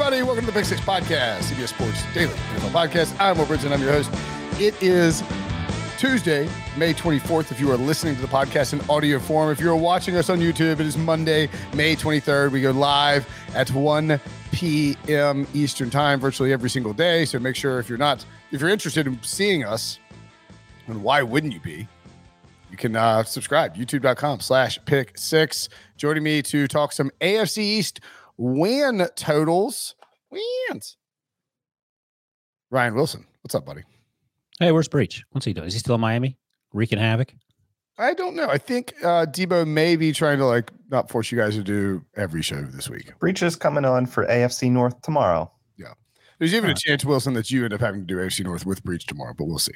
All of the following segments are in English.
Everybody? Welcome to the Pick Six Podcast, CBS Sports Daily NFL Podcast. I'm Will and I'm your host. It is Tuesday, May 24th. If you are listening to the podcast in audio form, if you're watching us on YouTube, it is Monday, May 23rd. We go live at 1 p.m. Eastern Time virtually every single day. So make sure if you're not, if you're interested in seeing us, and why wouldn't you be? You can uh, subscribe, youtube.com slash pick six. Joining me to talk some AFC East win totals. Wins. Ryan Wilson. What's up, buddy? Hey, where's Breach? What's he doing? Is he still in Miami? Wreaking havoc? I don't know. I think uh, Debo may be trying to like not force you guys to do every show this week. Breach is coming on for AFC North tomorrow. Yeah. There's even a chance, Wilson, that you end up having to do AFC North with Breach tomorrow, but we'll see.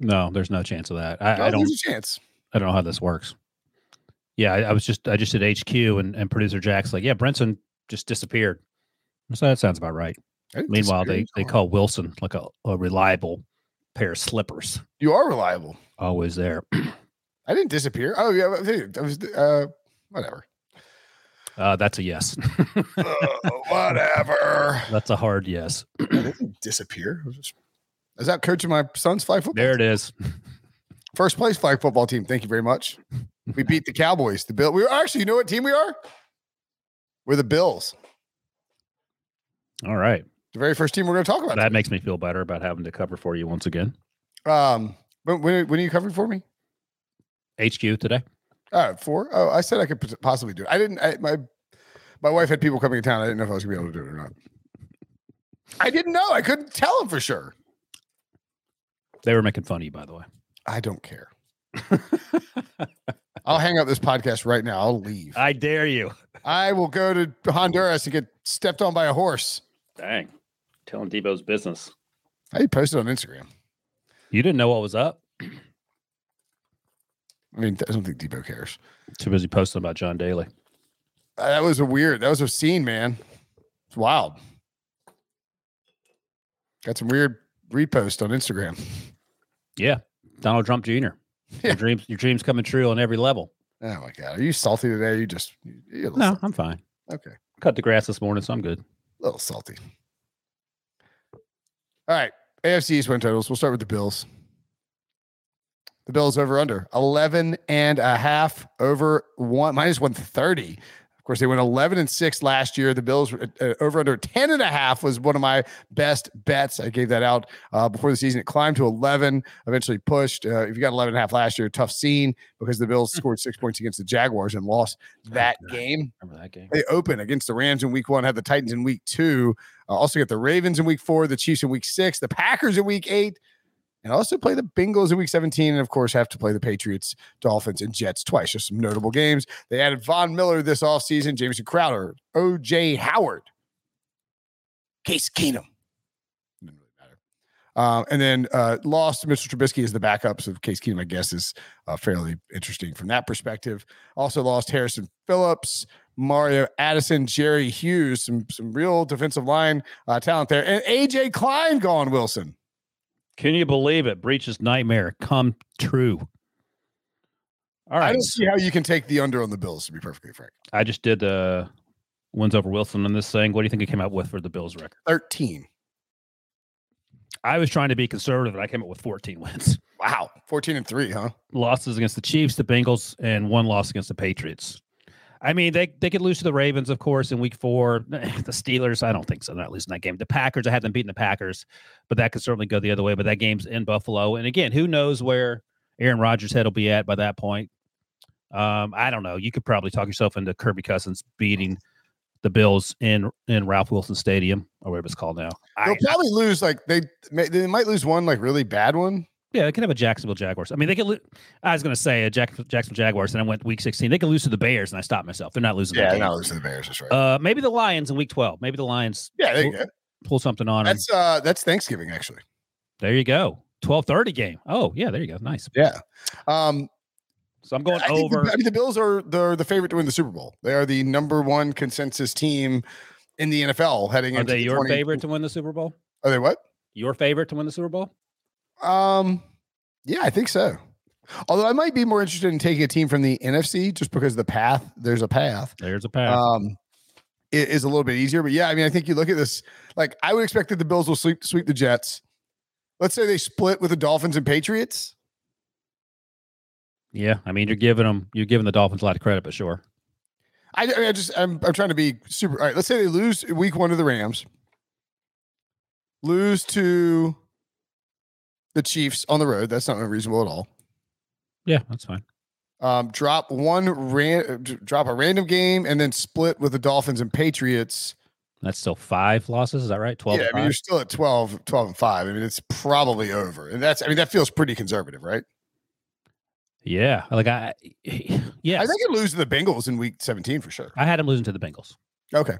No, there's no chance of that. I, No, I don't. There's a chance. I don't know how this works. Yeah, I, I was just I just did HQ and, and producer Jack's like, yeah, Brinson just disappeared. So that sounds about right. Meanwhile, they they call Wilson like a, a reliable pair of slippers, you are reliable. always there. I didn't disappear. Oh yeah, I was uh, whatever. Uh, that's a yes. Uh, whatever. that's a hard yes. I didn't disappear. I was, just, I was out coaching my son's flag football. There it is. First place flag football team. Thank you very much. We beat the Cowboys. The Bill. We were actually. You know what team we are? We're the Bills. All right. The very first team we're going to talk about. That makes me feel better about having to cover for you once again. Um, when, when, when are you covering for me? HQ today. Uh, four. Oh, I said I could possibly do it. I didn't. I, my my wife had people coming to town. I didn't know if I was gonna be able to do it or not. I didn't know. I couldn't tell them for sure. They were making fun of you, by the way. I don't care. I'll hang up this podcast right now. I'll leave. I dare you. I will go to Honduras and get stepped on by a horse. Dang. Telling Debo's business. I posted on Instagram. You didn't know what was up? I mean, I don't think Debo cares. Too busy posting about John Daly. Uh, That was a weird. That was a scene, man. It's wild. Got some weird repost on Instagram. Yeah. Donald Trump Jr. Yeah. Your dreams, your dreams coming true on every level. Oh my god, are you salty today? You just you're a little No, salty. I'm fine. okay, Cut the grass this morning, so I'm good. a little salty. All right, AFC East win totals. We'll start with the Bills. The Bills over under 11 and a half over one minus 130. Of course, they went 11 and 6 last year. The Bills were, uh, over under 10 and a half was one of my best bets. I gave that out uh, before the season. It climbed to 11, eventually pushed. Uh, if you got 11 and a half last year, tough scene because the Bills scored six points against the Jaguars and lost that game. Remember that game? They open against the Rams in week one, had the Titans in week two, uh, also get the Ravens in week four, the Chiefs in week six, the Packers in week eight, and also play the Bengals in week 17. And of course, have to play the Patriots, Dolphins, and Jets twice. Just some notable games. They added Von Miller this offseason, Jamison Crowder, OJ Howard, Case Keenum. Really. Um, and then uh, lost Mr. Trubisky as the backup. So Case Keenum, I guess, is uh, fairly interesting from that perspective. Also lost Harrison Phillips, Mario Addison, Jerry Hughes, some some real defensive line uh, talent there, and AJ Klein gone. Wilson. Can you believe it? Breach's nightmare come true. All right. I don't see how you can take the under on the Bills. To be perfectly frank, I just did uh wins over Wilson on this thing. What do you think it came out with for the Bills record? thirteen. I was trying to be conservative and I came up with 14 wins. Wow, fourteen and three, huh? losses against the Chiefs, the Bengals, and one loss against the Patriots. I mean, they they could lose to the Ravens, of course, in Week Four. The Steelers, I don't think so. They're not losing that game. The Packers, I had them beating the Packers, but that could certainly go the other way. But that game's in Buffalo, and again, who knows where Aaron Rodgers' head will be at by that point? Um, I don't know. You could probably talk yourself into Kirk Cousins beating the Bills in in Ralph Wilson Stadium or whatever it's called now. They'll I, probably lose like they they might lose one like really bad one. Yeah, they could have a Jacksonville Jaguars. I mean, they could. Lo- I was going to say a Jack, Jacksonville Jaguars, and I went Week 16. They could lose to the Bears, and I stopped myself. They're not losing. Yeah, not losing the Bears. That's right. Uh, maybe the Lions in Week 12. Maybe the Lions yeah, you pull something on them. That's uh that's Thanksgiving actually. There you go. 12:30 game. Oh yeah, there you go. Nice. Yeah. Um So I'm going I think the- over. I mean the Bills are the the favorite to win the Super Bowl. They are the number one consensus team in the NFL heading into. Are into they the your 20 favorite to win the Super Bowl? Are they what? Your favorite to win the Super Bowl? Um yeah, I think so. Although I might be more interested in taking a team from the NFC just because the path, there's a path. There's a path. um it is a little bit easier. But yeah, I mean, I think you look at this, like I would expect that the Bills will sweep sweep the Jets. Let's say they split with the Dolphins and Patriots. yeah, I mean you're giving them you're giving the Dolphins a lot of credit, but sure. I, I mean, I just I'm I'm trying to be super. All right, let's say they lose week one to the Rams, lose to the Chiefs on the road. That's not unreasonable at all. Yeah, that's fine. Um, drop one ran, drop a random game, and then split with the Dolphins and Patriots. That's still five losses. Is that right? 12. yeah, I mean, you're still at 12, 12 and five. I mean, it's probably over, and that's I mean that feels pretty conservative, right? yeah. Like I, yeah. I think you lose to the Bengals in week 17 for sure. I had them losing to the Bengals. Okay.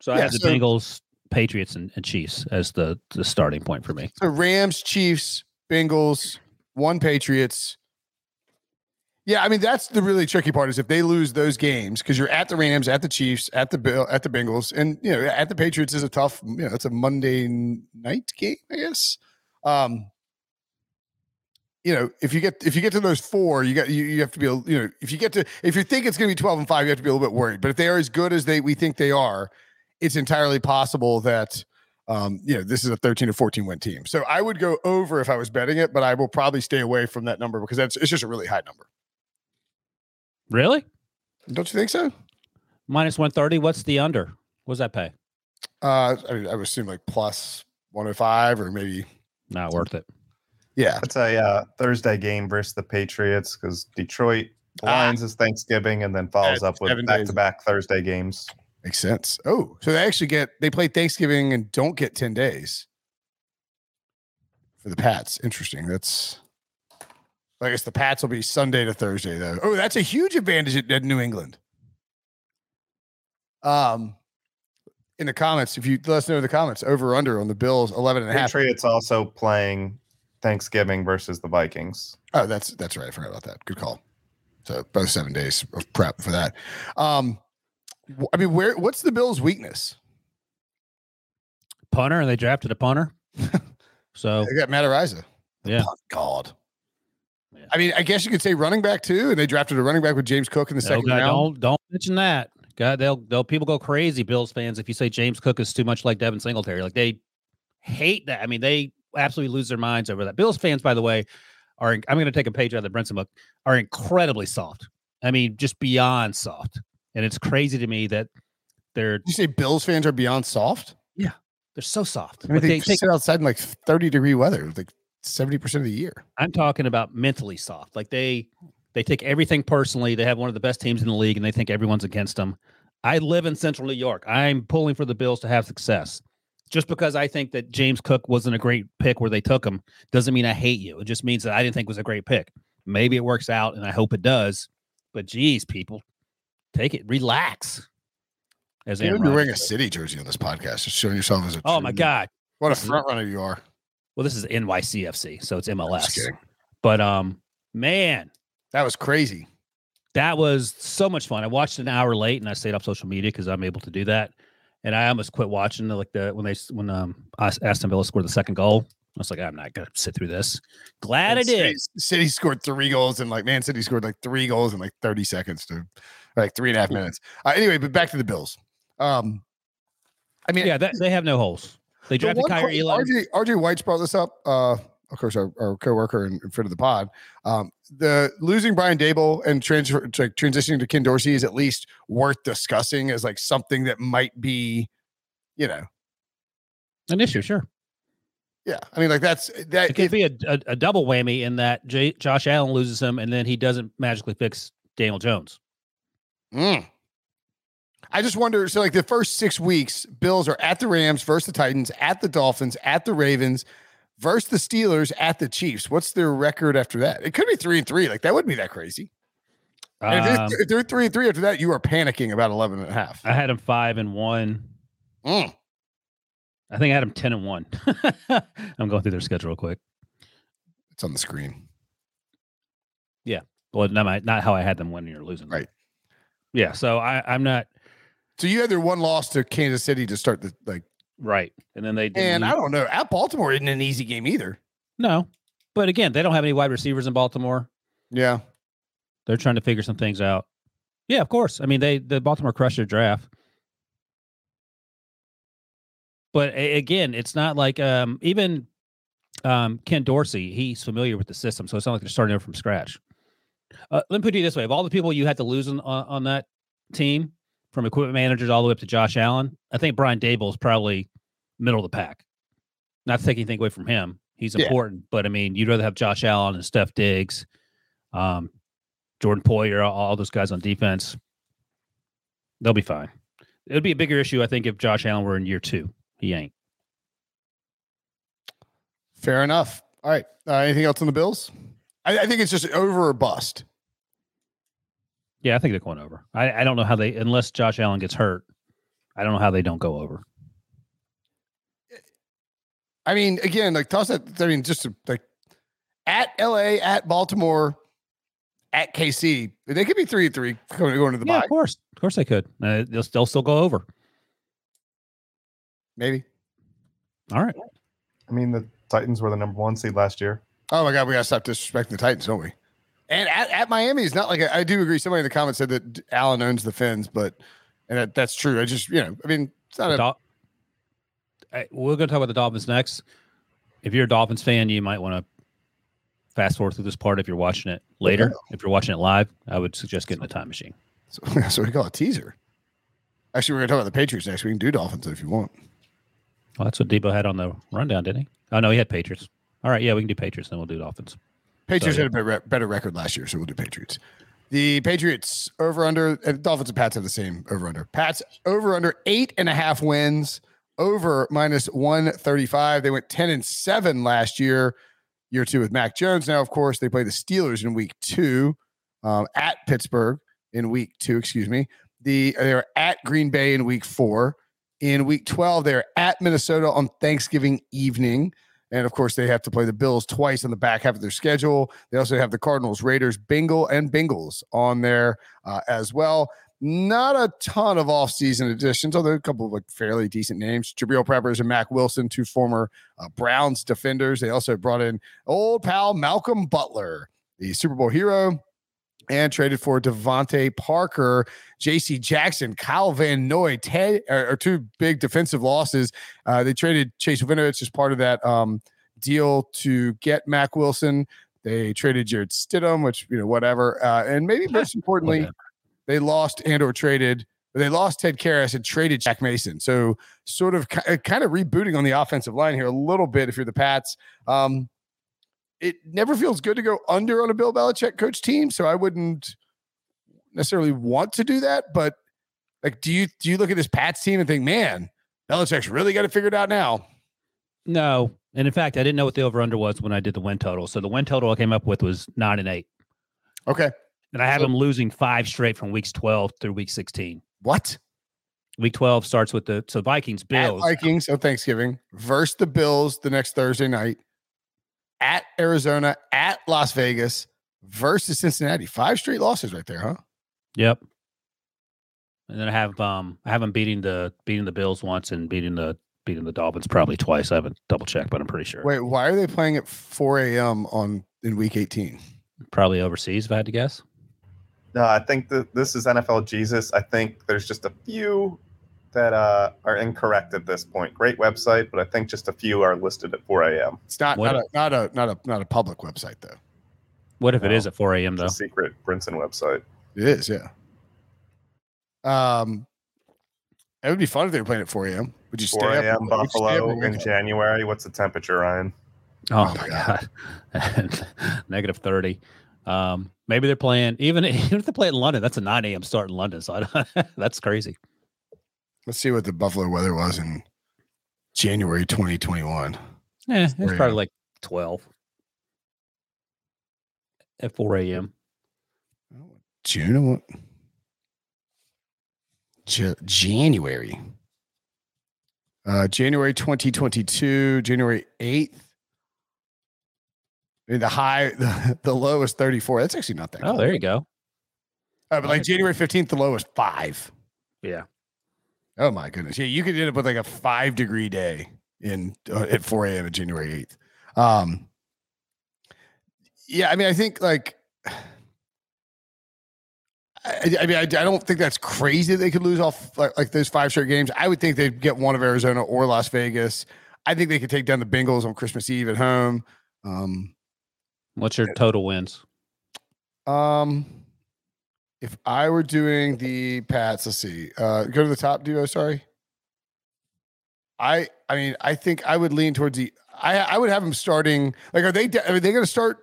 So I Yeah, had the so- Bengals, Patriots, and, and Chiefs as the the starting point for me. So Rams, Chiefs, Bengals, one Patriots. Yeah, I mean that's the really tricky part is if they lose those games because you're at the Rams, at the Chiefs, at the Bill, at the Bengals, and you know at the Patriots is a tough. You know, it's a Monday night game, I guess. Um, you know, if you get if you get to those four, you got you, you have to be a- you know if you get to if you think it's going to be twelve and five, you have to be a little bit worried. But if they are as good as they we think they are, it's entirely possible that um, you know, this is a 13 to 14 win team. So I would go over if I was betting it, but I will probably stay away from that number because that's it's just a really high number. Really? Don't you think so? Minus 130. What's the under? What does that pay? Uh, I, mean, I would assume like plus 105 or maybe, Not worth it. yeah. It's a uh, Thursday game versus the Patriots because Detroit Ah. Lions is Thanksgiving and then follows That's up with back to back Thursday games. Makes sense. Oh, so they actually get, they play Thanksgiving and don't get 10 days for the Pats. Interesting. That's, I guess the Pats will be Sunday to Thursday though. Oh, that's a huge advantage at, New England. Um, in the comments, if you let us know in the comments, over or under on the Bills, 11 and a half. Patriots also playing Thanksgiving versus the Vikings. Oh, that's that's right. I forgot about that. Good call. So both seven days of prep for that. Um, I mean, where what's the Bills' weakness? Punter, and they drafted a punter. so They got Matt Araiza. Yeah. God. Yeah. I mean, I guess you could say running back too, and they drafted a running back with James Cook in the no, second God, round. don't don't mention that. God, they'll they'll people go crazy, Bills fans, if you say James Cook is too much like Devin Singletary. Like they hate that. I mean, they absolutely lose their minds over that. Bills fans, by the way, are I'm going to take a page out of the Brinson book, are incredibly soft. I mean, just beyond soft. And it's crazy to me that they're you say Bills fans are beyond soft? Yeah, they're so soft. I mean, they they take sit outside in like 30 degree weather, like 70% of the year. I'm talking about mentally soft. Like they they take everything personally. They have one of the best teams in the league and they think everyone's against them. I live in central New York. I'm pulling for the Bills to have success. Just because I think that James Cook wasn't a great pick where they took him doesn't mean I hate you. It just means that I didn't think it was a great pick. Maybe it works out and I hope it does. But geez, people, take it, relax. As You're wearing a city jersey on this podcast, just showing yourself as a. Oh my God. What a front runner you are. Well, this is NYCFC, so it's MLS. But um, man, That was crazy. that was so much fun. I watched an hour late and I stayed off social media because I'm able to do that. And I almost quit watching the, like the when they when um As- Aston Villa scored the second goal. I was like, I'm not gonna sit through this. Glad I And did. City, City scored three goals and like Man City scored like three goals in like 30 seconds to like three and a half minutes. Uh, anyway, but back to the Bills. Um, I mean, Yeah, that, they have no holes. They the drafted Kaiir Elam. RJ, RJ White's brought this up. Uh, of course, our, our coworker in, and friend of the pod. Um, the losing Brian Daboll and transfer like transitioning to Ken Dorsey is at least worth discussing as like something that might be, you know, An issue, sure. Yeah. I mean, like that's that. It could if- be a, a, a double whammy in that J- Josh Allen loses him and then he doesn't magically fix Daniel Jones. Mm. I just wonder. So, like the first six weeks, Bills are at the Rams versus the Titans, at the Dolphins, at the Ravens, versus the Steelers, at the Chiefs. What's their record after that? It could be three and three. Like that wouldn't be that crazy. And if, Um, they're, if they're three and three after that, you are panicking about 11 and a half. I had them five and one. Mm. I think I had them ten and one. I'm going through their schedule real quick. It's on the screen. Yeah. Well, not my, not how I had them winning or losing. Right. Yeah. So I, I'm not So you had their one loss to Kansas City to start the like, right. And then they did and I don't know. At Baltimore isn't an easy game either. no. But again, they don't have any wide receivers in Baltimore. Yeah. They're trying to figure some things out. Yeah, of course. I mean, they the Baltimore crushed their draft. But again, it's not like um, even um, Ken Dorsey. He's familiar with the system, so it's not like they're starting over from scratch. Uh, let me put it this way: of all the people you had to lose on, on that team, from equipment managers all the way up to Josh Allen, I think Brian Daboll is probably middle of the pack. Not to take anything away from him; he's Yeah. important. But I mean, you'd rather have Josh Allen and Steph Diggs, um, Jordan Poyer, all, all those guys on defense. They'll be fine. It would be a bigger issue, I think, if Josh Allen were in year two. He ain't. Fair enough. All right. Uh, anything else on the Bills? I, I think it's just over or bust. Yeah, I think they're going over. I, I don't know how they, unless Josh Allen gets hurt, I don't know how they don't go over. I mean, again, like toss that. I mean, just to, like at LA, at Baltimore, at KC, they could be three and three going, going to the yeah, bye. of course, of course they could. Uh, they'll still still go over. Maybe. All right. I mean, the Titans were the number one seed last year. Oh my God, we gotta stop disrespecting the Titans, don't we? And at, at Miami, it's not like I, I do agree. Somebody in the comments said that Allen owns the Fins, but and that, that's true. I just you know, I mean, it's not The a Dol- I- we're going to talk about the Dolphins next. If you're a Dolphins fan, you might want to fast forward through this part if you're watching it later. If you're watching it live, I would suggest getting a time machine. so, so we call it a teaser. Actually, we're gonna talk about the Patriots next. We can do Dolphins if you want. Well, that's what Debo had on the rundown, didn't he? Oh no, he had Patriots. All right, yeah, we can do Patriots, then we'll do Dolphins. Patriots yeah. had a better, better record last year, so we'll do Patriots. The Patriots over under and Dolphins and Pats have the same over under. Pats over under eight and a half wins, over minus 135. They went 10 and 7 last year, year two with Mac Jones. Now, of course, they play the Steelers in week two um, at Pittsburgh in week two, excuse me. The they're at Green Bay in week four. In week 12, they're at Minnesota on Thanksgiving evening. And of course, they have to play the Bills twice on the back half of their schedule. They also have the Cardinals, Raiders, Bengal, and Bengals on there uh, as well. Not a ton of offseason additions, although a couple of like fairly decent names. Jabrill Peppers and Mack Wilson, two former uh, Browns defenders. They also brought in old pal Malcolm Butler, the Super Bowl hero, and traded for DeVante Parker, J.C. Jackson, Kyle Van Noy, Ted, are, two big defensive losses. Uh, they traded Chase Winovich as part of that um, deal to get Mack Wilson. They traded Jarrett Stidham, which you know whatever, uh, and maybe most importantly, they lost and or traded. They lost Ted Karras and traded Shaq Mason. So sort of kind of rebooting on the offensive line here a little bit. If you're the Pats, um, it never feels good to go under on a Bill Belichick coach team. So I wouldn't necessarily want to do that. But like, do you do you look at this Pats team and think, man, Belichick's really got to figure it out now? No, and in fact, I didn't know what the over under was when I did the win total. So the win total I came up with was nine and eight, Okay, and I have So- them losing five straight from weeks twelve through week sixteen. what? Week twelve starts with the so Vikings At Bills. Vikings on Thanksgiving versus the Bills the next Thursday night. At Arizona, at Las Vegas versus Cincinnati. Five straight losses right there, huh? Yep. And then I have um I have them beating the beating the Bills once and beating the beating the Dolphins probably twice. I haven't double checked, but I'm pretty sure. Wait, why are they playing at 4 a.m. on in week 18? Probably overseas, if I had to guess. No, I think that this is NFL Jesus. I think there's just a few that uh, are incorrect at this point. Great website, but I think just a few are listed at 4 a.m. It's not What- not a, not a not a not a public website though. What if it No. is at 4 a.m. It's though? a secret Brinson website. It is, yeah. Um, it would be fun if they were playing at 4 a.m. Would you stay 4 a.m. would you stay up Buffalo in? January. What's the temperature, Ryan? Oh, Oh, my God. god, negative 30. Um, maybe they're playing even even if they play in London. That's a 9 a.m. start in London, so I don't, that's crazy. Let's see what the Buffalo weather was in January 2021. Yeah, it's 4 probably a.m. like 12 at 4 a.m. June or what? Ja- January. Uh, January 2022, January 8th. I mean, the high, the, the low is 34. That's actually not that. Oh, cold. there you go. Uh, but like January 15th, the low is five. Yeah. Oh my goodness. Yeah, you could end up with like a five degree day in uh, at 4 a.m. on January 8th. Um yeah, I mean, I think like I, I mean, I, I don't think that's crazy that they could lose off like, like those five straight games. I would think they'd get one of Arizona or Las Vegas. I think they could take down the Bengals on Christmas Eve at home. Um, What's your total wins? um, if I were doing the Pats, let's see. Uh, go to the top duo. Sorry. I I mean I think I would lean towards the. I I would have them starting. Like, are they? Are they going to start?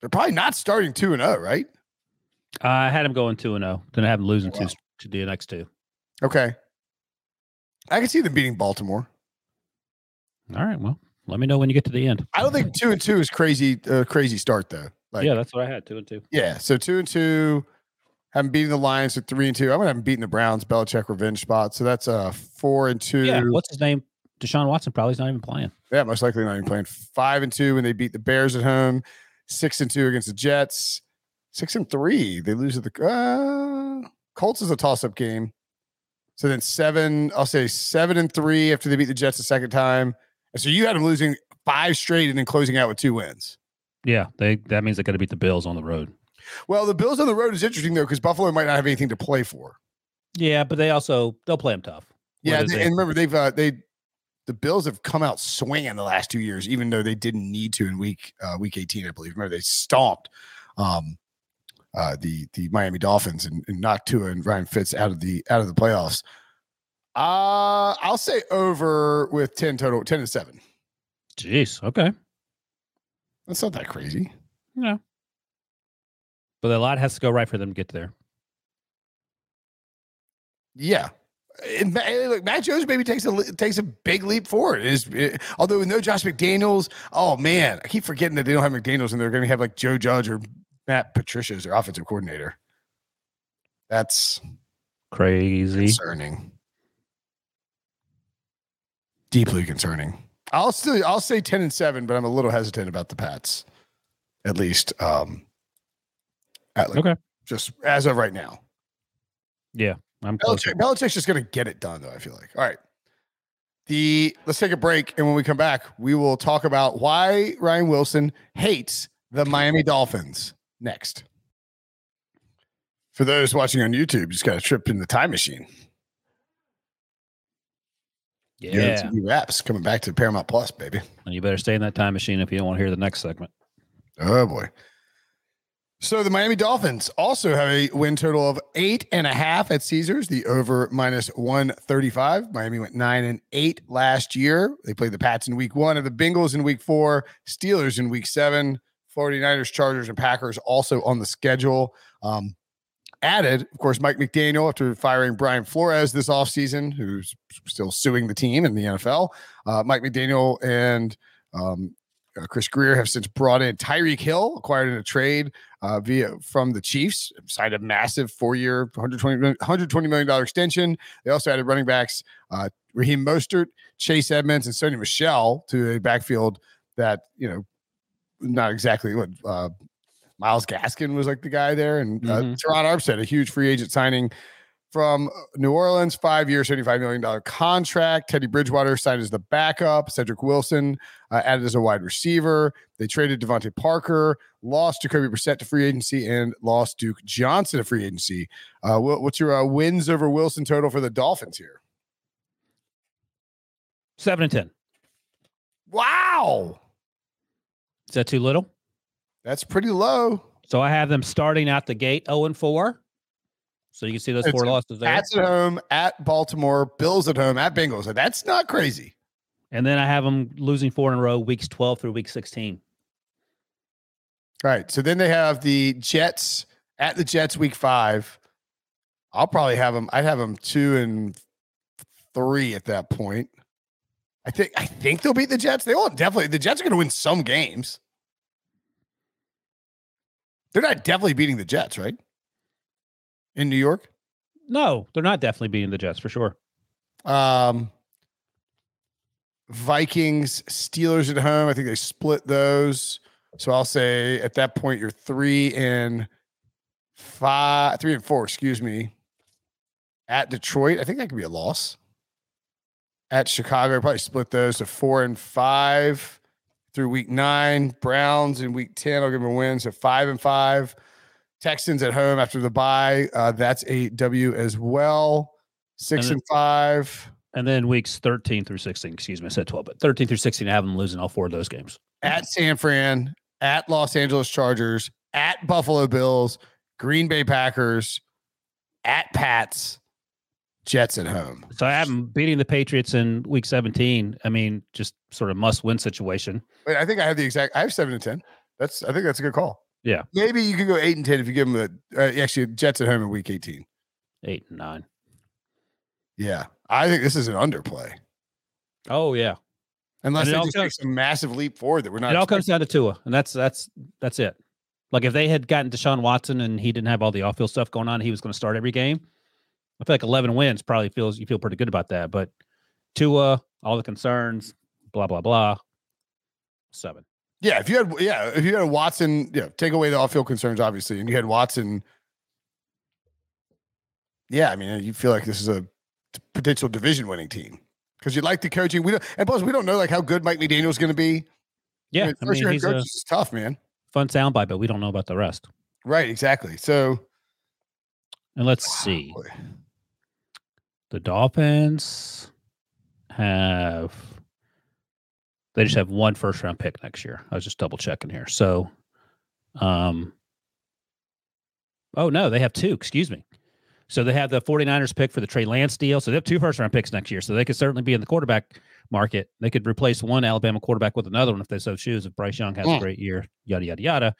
They're probably not starting two and zero, right? I had them going 2 and 0. Then I have them losing Wow. two to the next two. Okay. I can see them beating Baltimore. All right. Well, let me know when you get to the end. I don't think two and two is crazy. Uh, crazy start though. Like, yeah, that's what I had 2 and 2. yeah. So two and two. Haven't beaten the Lions at three and two. I'm gonna have them beating the Browns. Belichick revenge spot. So that's a four and two. Yeah. What's his name? Deshaun Watson probably's not even playing. Yeah, most likely not even playing. Five and two when they beat the Bears at home. Six and two against the Jets. Six and three. They lose to the uh, Colts is a toss-up game. So then seven, I'll say seven and three after they beat the Jets the second time. And so you had them losing five straight and then closing out with two wins. Yeah, they that means they got to beat the Bills on the road. Well, the Bills on the road is interesting though because Buffalo might not have anything to play for. Yeah, but they also they'll play them tough. Yeah, is they- and remember they've uh, they the Bills have come out swinging the last two years, even though they didn't need to in week uh, week eighteen, I believe. Remember they stomped um, uh, the the Miami Dolphins and, and knocked Tua and Ryan Fitz out of the out of the playoffs. Uh I'll say over with ten total, ten to seven. Jeez. Okay. That's not that crazy. Yeah. But a lot has to go right for them to get there. Yeah. And look, Mac Jones maybe takes a takes a big leap forward. It is it- although with no Josh McDaniels, oh man, I keep forgetting that they don't have McDaniels and they're going to have like Joe Judge or Matt Patricia as their offensive coordinator. That's Crazy. concerning, deeply concerning. I'll still I'll say ten and seven, but I'm a little hesitant about the Pats, at least. Um, at like, Okay. just as of right now. Yeah. I'm. Belichick, Belichick's just going to get it done, though. I feel like. All right. The let's take a break, and when we come back, we will talk about why Ryan Wilson hates the Miami Dolphins. Next. For those watching on YouTube, just got a trip in the time machine. Yeah. TV Raps coming back to Paramount Plus, baby. And you better stay in that time machine if you don't want to hear the next segment. Oh boy. So the Miami Dolphins also have a win total of eight and a half at Caesars, the over minus 135. Miami went nine and eight last year. They played the Pats in week one of the Bengals in week four, Steelers in week seven, 49ers, Chargers, and Packers also on the schedule. Um, added, of course, Mike McDaniel after firing Brian Flores this offseason, who's still suing the team in the NFL. Uh, Mike McDaniel and um, uh, Chris Grier have since brought in Tyreek Hill, acquired in a trade uh, via from the Chiefs, signed a massive four-year, 120 million, 120 million dollar extension. They also added running backs uh, Raheem Mostert, Chase Edmonds, and Sony Michel to a backfield that you know, not exactly what uh, Myles Gaskin was like the guy there, and uh, Mhm. Terron Armstead, a huge free agent signing from New Orleans, five year, $75 million contract. Teddy Bridgewater signed as the backup. Cedric Wilson uh, added as a wide receiver. They traded DeVante Parker, lost Jacoby Brissett to free agency, and lost Duke Johnson to free agency. Uh, what's your uh, wins over Wilson total for the Dolphins here? Seven and ten. Wow. Is that too little? That's pretty low. So I have them starting out the gate 0 and 4. So you can see those It's four losses there. Pats at home, at Baltimore, Bills at home, at Bengals. That's not crazy. And then I have them losing four in a row, weeks 12 through week 16. All right. So then they have the Jets at the Jets week five. I'll probably have them. I'd have them two and three at that point. I think I think they'll beat the Jets. They will definitely the Jets are going to win some games. They're not definitely beating the Jets, right? In New York. No, they're not definitely beating the Jets for sure. Um, Vikings, Steelers at home. I think they split those. So I'll say at that point you're three and five, three and four, excuse me. At Detroit, I think that could be a loss. At Chicago, probably split those to four and five through week nine. Browns in week 10, I'll give them a win. So five and five. Texans at home after the bye. Uh, that's a W as well. Six And and five. And then weeks 13 through 16, excuse me, I said 12, but 13 through 16, I have them losing all four of those games. at San Fran, at Los Angeles Chargers, at Buffalo Bills, Green Bay Packers, at Pats, Jets at home. So I have them beating the Patriots in week 17. I mean, just sort of must win situation. Wait, I think I have the exact. I have seven to ten. That's. I think that's a good call. Yeah. Maybe you could go eight and ten if you give them the. Uh, actually, Jets at home in week eighteen. Eight and nine. Yeah, I think this is an underplay Oh, yeah. unless And it they all just goes- take some massive leap forward that we're not. it all comes down to Tua, and that's that's that's it. Like if they had gotten Deshaun Watson and he didn't have all the off-field stuff going on, he was going to start every game. I feel like 11 wins probably feels you feel pretty good about that. But Tua, all the concerns, blah blah blah. Seven. Yeah, if you had yeah, if you had a Watson, yeah, take away the off-field concerns, obviously, and you had Watson. Yeah, I mean, you feel like this is a potential division-winning team because you like the coaching. We don't, and plus we don't know like how good Mike McDaniel's going to be. Yeah, I mean, I first mean, year he's coach a is tough, man. fun soundbite, but we don't know about the rest. Right, exactly. So And let's see. boy. The Dolphins have they just have one first round pick next year. I was just double checking here. So um oh no, they have two, excuse me. So they have the 49ers pick for the Trey Lance deal. So they have two first round picks next year. So they could certainly be in the quarterback market. They could replace one Alabama quarterback with another one if they so choose, if Bryce Young has a Mm. great year, yada yada yada.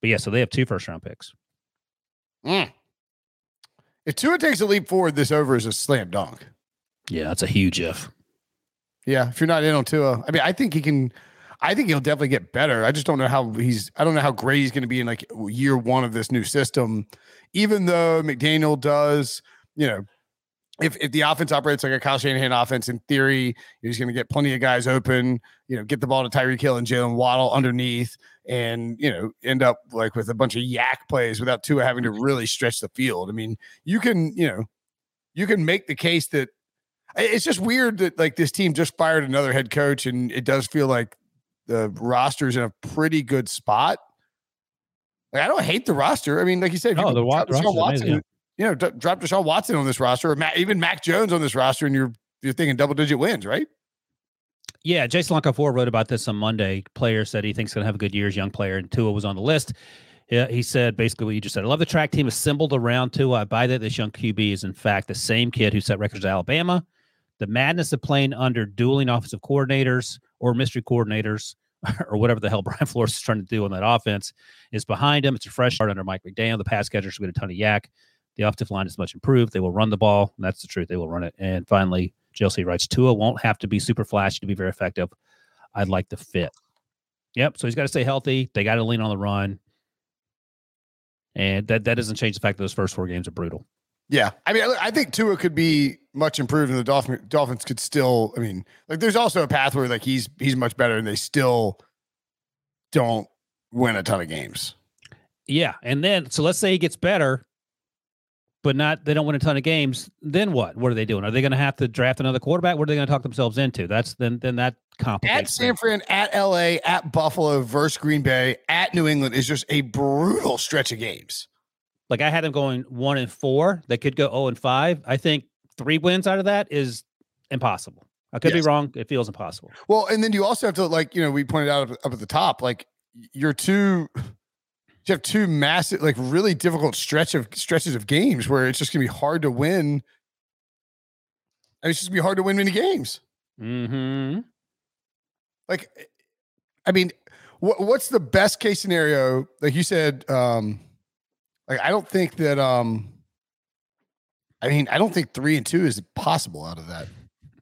But yeah, so they have two first round picks. Mm. if Tua takes a leap forward, this over is a slam dunk. Yeah, that's a huge if. Yeah, if you're not in on Tua, I mean, I think he can. I think he'll definitely get better. I just don't know how he's. I don't know how great he's going to be in like year one of this new system. Even though McDaniel does, you know, if if the offense operates like a Kyle Shanahan offense, in theory, he's going to get plenty of guys open. You know, get the ball to Tyreek Hill and Jaylen Waddle underneath, and you know, end up like with a bunch of YAC plays without Tua having to mm-hmm. really stretch the field. I mean, you can, you know, you can make the case that it's just weird that like this team just fired another head coach, and it does feel like the roster's in a pretty good spot. Like, I don't hate the roster. I mean, like you said, No, you the wa- drop Deshaun Watson, amazing, you know, d- drop Deshaun Watson on this roster, or Mac, even Mac Jones on this roster, and you're you're thinking double digit wins, right? Yeah, Jason La Canfora wrote about this on Monday. Player said he thinks going to have a good year as young player, and Tua was on the list. Yeah, he said basically what you just said. I love the track team assembled around Tua. I buy that this young QB is in fact the same kid who set records at Alabama. The madness of playing under dueling offensive coordinators or mystery coordinators or whatever the hell Brian Flores is trying to do on that offense is behind him. It's a fresh start under Mike McDaniel. The pass catchers get a ton of YAC. The offensive line is much improved. They will run the ball. And that's the truth. They will run it. And finally, JLC writes Tua won't have to be super flashy to be very effective. I'd like the fit. Yep. So he's got to stay healthy. They got to lean on the run. And that, that doesn't change the fact that those first four games are brutal. Yeah, I mean, I I think Tua could be much improved, and the Dolphins Dolphins could still. I mean, like, there's also a path where like he's he's much better, and they still don't win a ton of games. Yeah. And then, so let's say he gets better, but not, they don't win a ton of games. Then what? What are they doing? Are they going to have to draft another quarterback? What are they going to talk themselves into? That's then, then that complicates. At complicates. San. Fran, at LA, at Buffalo versus Green Bay, at New England is just a brutal stretch of games. Like I had them going one and four. They could go 0 and five. I think three wins out of that is impossible. I could Yes. be wrong. It feels impossible. Well, and then you also have to like you know we pointed out up, up at the top like you're two. You have two massive, like really difficult stretch of stretches of games where it's just gonna be hard to win. And it's just gonna be hard to win many games. Mm-hmm. Like, I mean, what what's the best case scenario? Like you said, um, like I don't think that um, I mean, I don't think three and two is possible out of that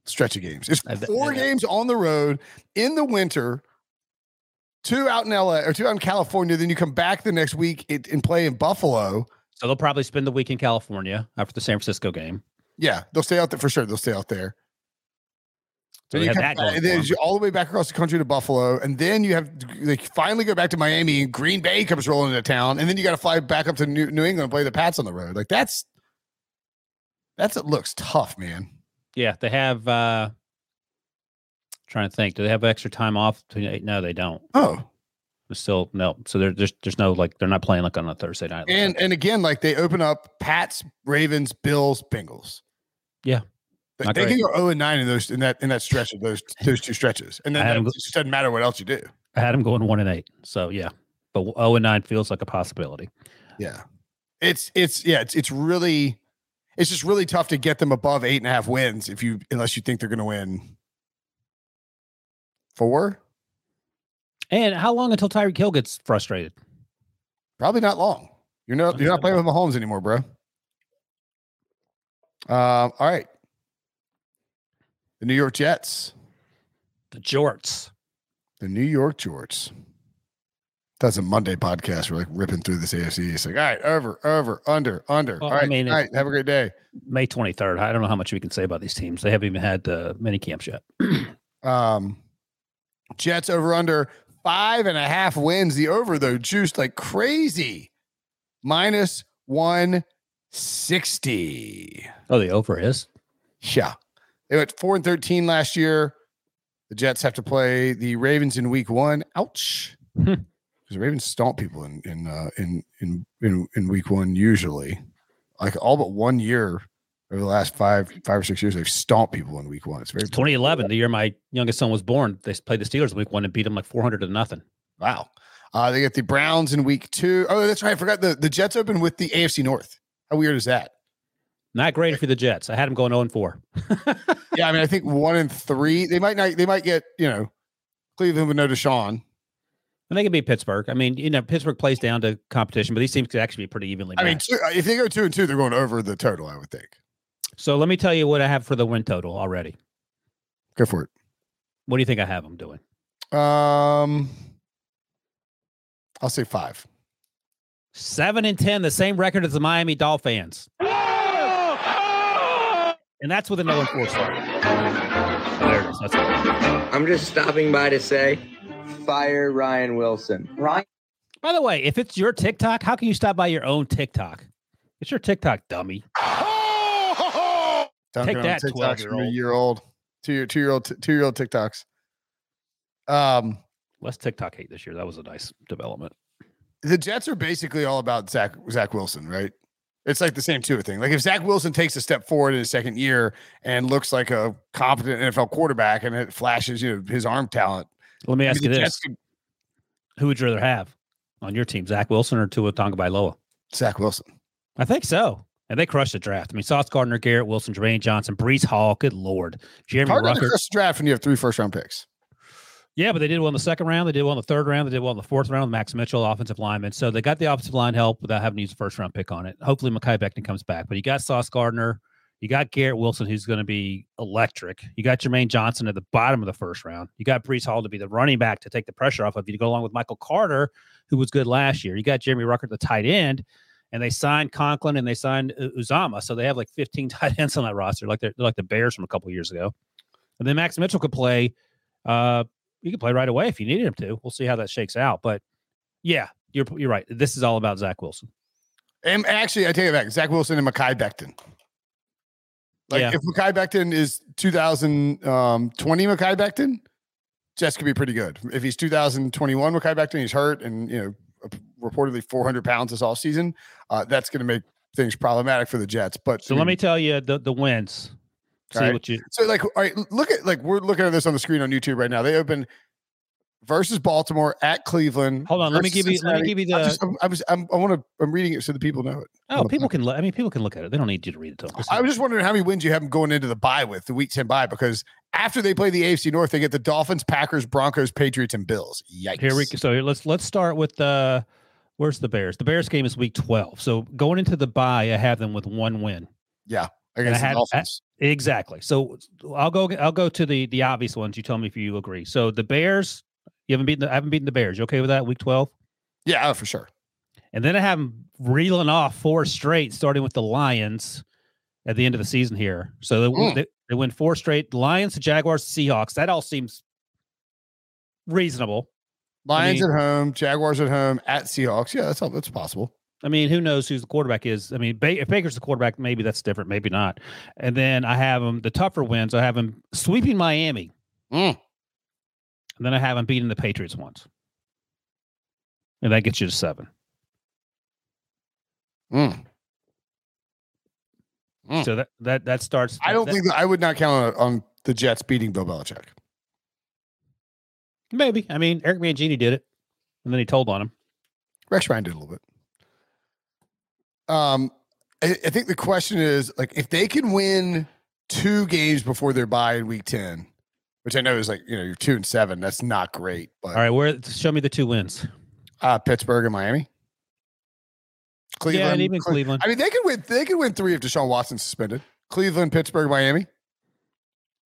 stretch of games. It's four games on the road in the winter, two out in LA or two out in California. Then you come back the next week and play in Buffalo. So they'll probably spend the week in California after the San Francisco game. Yeah, they'll stay out there for sure. They'll stay out there. So Then you have come that back- and for you all the way back across the country to Buffalo, and then you have like finally go back to Miami, and Green Bay comes rolling into town, and then you got to fly back up to New, New England and play the Pats on the road. Like that's that's it looks tough, man. Yeah, they have. uh Trying to think, do they have extra time off? To, no, they don't. Oh, still no. So there, there's there's no like they're not playing like on a Thursday night. and and again, like they open up Pats, Ravens, Bills, Bengals. Yeah. They, Not they can go 0 and 9 in those in that in that stretch of those those two stretches. And then that- 'em it just doesn't matter what else you do. I had them going one and eight. So yeah, but zero and nine feels like a possibility. Yeah. It's it's yeah, it's it's really it's just really tough to get them above eight and a half wins if you unless you think they're gonna win four. And how long until Tyreek Hill gets frustrated? Probably not long. You're not you're not playing with Mahomes anymore, bro. Um, all right. The New York Jets. The Jorts. The New York Jorts. That's a Monday podcast. We're like ripping through this AFC. It's like, all right, over, over, under, under. Well, all I mean, all right. Have a great day. May 23rd. I don't know how much we can say about these teams. They haven't even had uh, mini camps yet. Um, Jets over under five and a half wins. The over though juiced like crazy, minus one sixty. Oh, the over is. Yeah, they went four and thirteen last year. The Jets have to play the Ravens in Week One. Ouch. Hmm. Because the Ravens stomp people in in uh, in in in in Week One usually, like all but one year over the last five five or six years, they've stomped people in Week One. It's very 2011, the year my youngest son was born. They played the Steelers in week one and beat them like 400 to nothing. Wow. Uh, they get the Browns in week two. Oh, that's right. I forgot the, the Jets open with the AFC North. How weird is that? Not great for the Jets. I had them going 0 and 4. Yeah, I mean, I think one and three. They might not. They might get you know Cleveland with no Deshaun. And they can beat Pittsburgh. I mean, you know, Pittsburgh plays down to competition, but these teams could actually be pretty evenly Matched. I mean, two, if they go two and two, they're going over the total. I would think. so let me tell you what I have for the win total already. Go for it. What do you think I have them doing? Um, I'll say five. Seven and ten, the same record as the Miami Dolphins. And that's with a no and four start. There it is. That's it. I'm just stopping by to say, fire Ryan Wilson. Ryan. By the way, if it's your TikTok, how can you stop by your own TikTok? It's your TikTok, dummy. Dunking on that, TikToks from 12-year-old. year old, two year two year old two year old TikToks. Um, Less TikTok hate this year. That was a nice development. the Jets are basically all about Zach Zach Wilson, right? It's like the same Tua thing. Like if Zach Wilson takes a step forward in his second year and looks like a competent NFL quarterback and it flashes, you know, his arm talent. Let me ask you this: could- Who would you rather have on your team, Zach Wilson or Tua Tagovailoa? Zach Wilson. I think so. And they crushed the draft. I mean, Sauce Gardner, Garrett Wilson, Jermaine Johnson, Breece Hall. Good lord, Jeremy Ruckert. crush the draft when you have three first round picks. Yeah, but they did well in the second round. They did well in the third round. They did well in the fourth round. With Max Mitchell, offensive lineman. So they got the offensive line help without having to use a first round pick on it. Hopefully, Mekhi Becton comes back. But you got Sauce Gardner. You got Garrett Wilson, who's going to be electric. You got Jermaine Johnson at the bottom of the first round. You got Breece Hall to be the running back to take the pressure off of you to go along with Michael Carter, who was good last year. You got Jeremy Ruckert the tight end, and they signed Conklin and they signed Uzomah. So they have like 15 tight ends on that roster, like they're, they're like the Bears from a couple years ago. And then Max Mitchell could play. Uh, he could play right away if you needed him to. We'll see how that shakes out. But yeah, you're you're right. This is all about Zach Wilson. And actually, I take it back. Zach Wilson and Mekhi Becton. Like Yeah. if Mekhi Becton is 2020 Mekhi Becton, Jets could be pretty good. If he's 2021 Mekhi Becton, he's hurt and you know reportedly 400 pounds this offseason, uh, that's going to make things problematic for the Jets. But So let me tell you the the wins. See Alright. what you. So like, all right, look at like we're looking at this on the screen on YouTube right now. They open versus Baltimore at Cleveland. Hold on, let me give you. Let me give you I'm just, I'm, I'm, just, I'm, I want to. I'm reading it so the people know it. oh, people can. Look, I mean, people can look at it. They don't need you to read it to them. I was just wondering how many wins you have them going into the bye with the Week Ten bye because after they play the AFC North, they get the Dolphins, Packers, Broncos, Patriots, and Bills. Yikes! Here we go. so here, let's let's start with the. Where's the Bears? The Bears game is week twelve. So going into the bye, I have them with one win. Yeah, against I the had- Dolphins. Exactly. So I'll go. I'll go to the the obvious ones. You tell me if you agree. So the Bears. You haven't beaten. The, I haven't beaten the Bears. You okay with that? Week twelve. yeah, oh, for sure. And then I have them reeling off four straight, starting with the Lions at the end of the season here. So they, Mm. they, they win four straight. The Lions, the Jaguars, Seahawks. That all seems reasonable. Lions mean- at home, Jaguars at home, at Seahawks. Yeah, that's all. That's possible. I mean, who knows who the quarterback is? I mean, ba- if Baker's the quarterback, maybe that's different, maybe not. And then I have them the tougher wins. I have them sweeping Miami, Mm. and then I have them beating the Patriots once, and that gets you to seven. Mm. Mm. So that that that starts. I don't that- think that, I would not count on, on the Jets beating Bill Belichick. maybe. I mean, Eric Mangini did it, and then he told on him. Rex Ryan did a little bit. Um, I, I think the question is like if they can win two games before their bye in Week Ten, which I know is like you know you're two and seven. That's not great, but All right, where show me the two wins. uh, Pittsburgh and Miami, Cleveland, yeah, and even Cle- Cleveland. I mean, they could win. They could win three if Deshaun Watson suspended. Cleveland, Pittsburgh, Miami.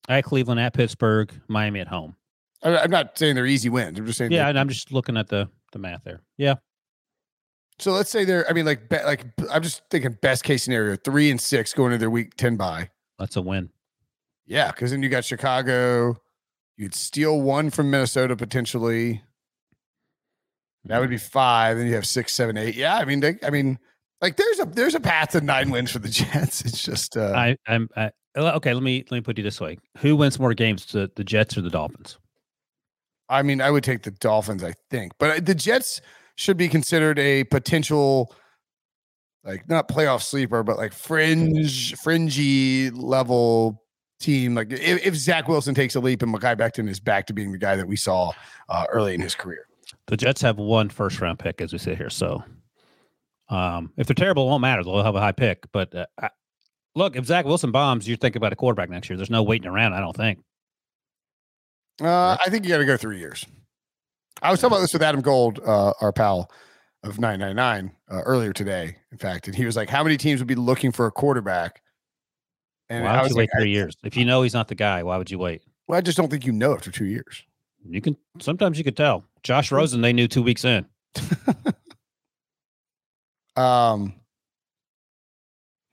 at Cleveland, at Pittsburgh, Miami at home. I, I'm not saying they're easy wins. I'm just saying. Yeah, and I'm just looking at the the math there. Yeah, So let's say they're. I mean, like, like I'm just thinking best case scenario: three and six going into their Week Ten bye. that's a win. Yeah, because then you got Chicago. You'd steal one from Minnesota potentially. That would be five. Then you have six, seven, eight. Yeah, I mean, they, I mean, like there's a there's a path to nine wins for the Jets. It's just uh, I I'm I, okay. Let me let me put it this way: Who wins more games, the the Jets or the Dolphins? I mean, I would take the Dolphins, I think, but uh, the Jets should be considered a potential, like not playoff sleeper, but like fringe, fringy level team. Like if, if Zach Wilson takes a leap and Mekhi Becton is back to being the guy that we saw uh, early in his career. The Jets have one first round pick as we sit here. So, um, if they're terrible, it won't matter. They'll have a high pick. But uh, I, look, if Zach Wilson bombs, you're thinking about a quarterback next year. There's no waiting around. I don't think. Uh, I think you got to go three years. I was talking about this with Adam Gold, uh, our pal of 999, uh, earlier today, in fact. And he was like, How many teams would be looking for a quarterback? And why I would was you like, wait three years? If you know he's not the guy, why would you wait? Well, I just don't think you know after two years. You can sometimes you could tell. Josh Rosen, they knew two weeks in. Um,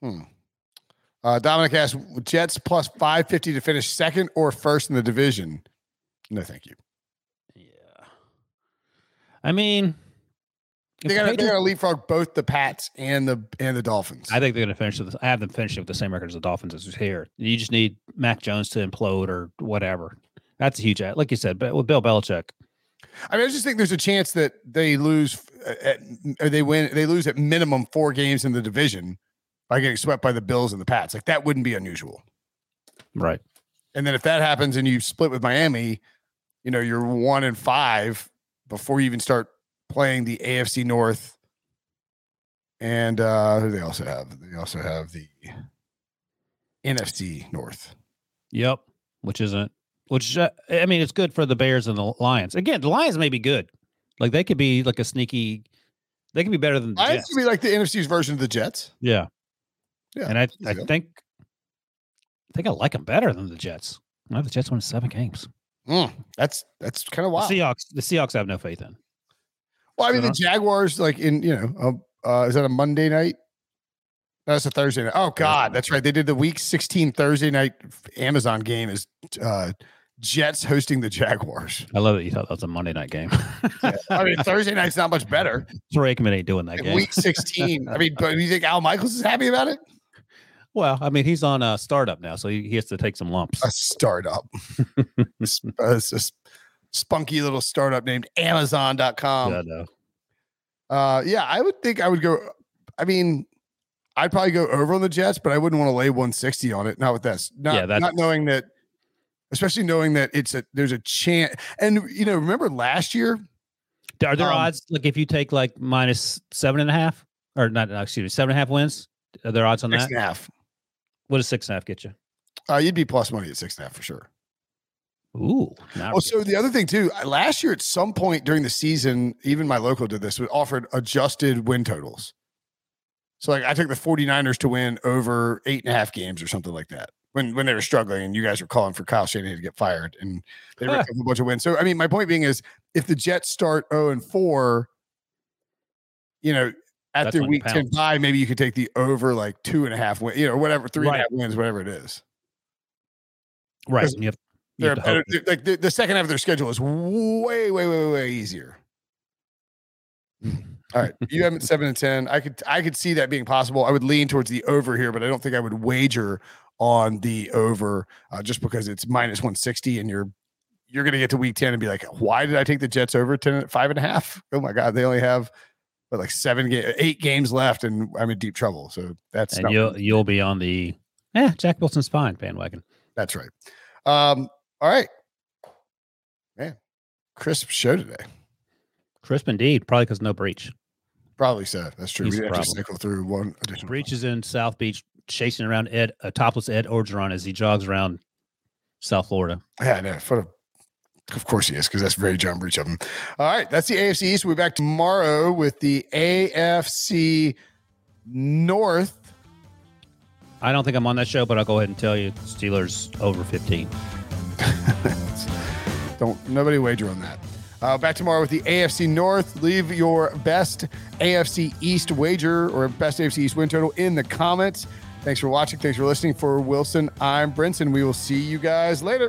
hmm. Uh, Dominic asked, Jets plus 550 to finish second or first in the division. No, thank you. I mean, if They the got Patriots- to leapfrog both the Pats and the and the Dolphins. I think they're going to finish with. I have them finishing with the same record as the Dolphins as here. You just need Mac Jones to implode or whatever. That's a huge, ad- like you said, but with Bill Belichick, I mean, I just think there's a chance that they lose uh, at, or they win. They lose at minimum four games in the division by getting swept by the Bills and the Pats. Like that wouldn't be unusual. right? And then if that happens and you split with Miami, you know you're one and five before you even start playing the AFC North. And uh who they also have? They also have the NFC North. Yep. Which isn't. Which uh, I mean, it's good for the Bears and the Lions. Again, the Lions may be good. Like they could be like a sneaky. They could be better than the I Jets. to be like the NFC's version of the Jets. Yeah. Yeah, And I, I go. think, I think I like them better than the Jets. I have the Jets won seven games. Mm, that's that's kind of The wild. Seahawks, the Seahawks, have no faith in. Well, I mean, the Jaguars, like in you know, uh, uh, is that a Monday night? No, That's a Thursday night. Oh God, that's right. They did the Week 16 Thursday night Amazon game is uh, Jets hosting the Jaguars. I love that you thought that was a Monday night game. I mean, Thursday night's not much better. Troy Aikman ain't doing that In game. Week 16. I mean, but you think Al Michaels is happy about it? Well, I mean, he's on a startup now, so he, he has to take some lumps. A startup, uh, it's a spunky little startup named Amazon.com. yeah, no. Uh, yeah, I would think I would go. I mean, I'd probably go over on the Jets, but I wouldn't want to lay 160 on it. Not with this. Not, Yeah, that's- not knowing that, especially knowing that it's a there's a chance. And you know, remember last year? Are there Um, odds like if you take like minus seven and a half or not? Excuse me, seven and a half wins. Are there odds on Six that? and a half. What does six and a half get you? Uh, you'd be plus money at six and a half for sure. Ooh. Oh, so the other thing too, last year at some point during the season, even my local did this, we offered adjusted win totals. So like I took the 49ers to win over eight and a half games or something like that. When when they were struggling and you guys were calling for Kyle Shanahan to get fired and they Huh. a bunch of wins. So I mean, my point being is if the Jets start 0 and 4, you know, at That's their when it week 10 pounds. bye, maybe you could take the over like two and a half win, you know, whatever, three and a half wins, whatever it is. right. and You have, you have better, like the, the second half of their schedule is way, way, way, way easier. All right, you have it seven and ten. I could, I could see that being possible. I would lean towards the over here, but I don't think I would wager on the over uh, just because it's minus one sixty, and you're you're going to get to week ten and be like, why did I take the Jets over ten five and a half? Oh my god, they only have what, like seven, ga- eight games left, and I'm in deep trouble. So that's and you'll you'll be on the yeah Zach Wilson's fine bandwagon. that's right. Um, all right, man, crisp show today. Crisp indeed, probably because no Breech. Probably so. That's true. He's We have to cycle through one additional. Breech is in South Beach, chasing around Ed, a topless Ed Orgeron as he jogs around South Florida. Yeah, no, for the, of course he is, because that's very John Breech of him. All right, that's the AFC East. We'll be back tomorrow with the AFC North. I don't think I'm on that show, but I'll go ahead and tell you Steelers over 15. Don't nobody wager on that. Uh, back tomorrow with the AFC North. Leave your best AFC East wager or best AFC East win total in the comments. Thanks for watching. Thanks for listening. For Wilson, I'm Brinson. We will see you guys later.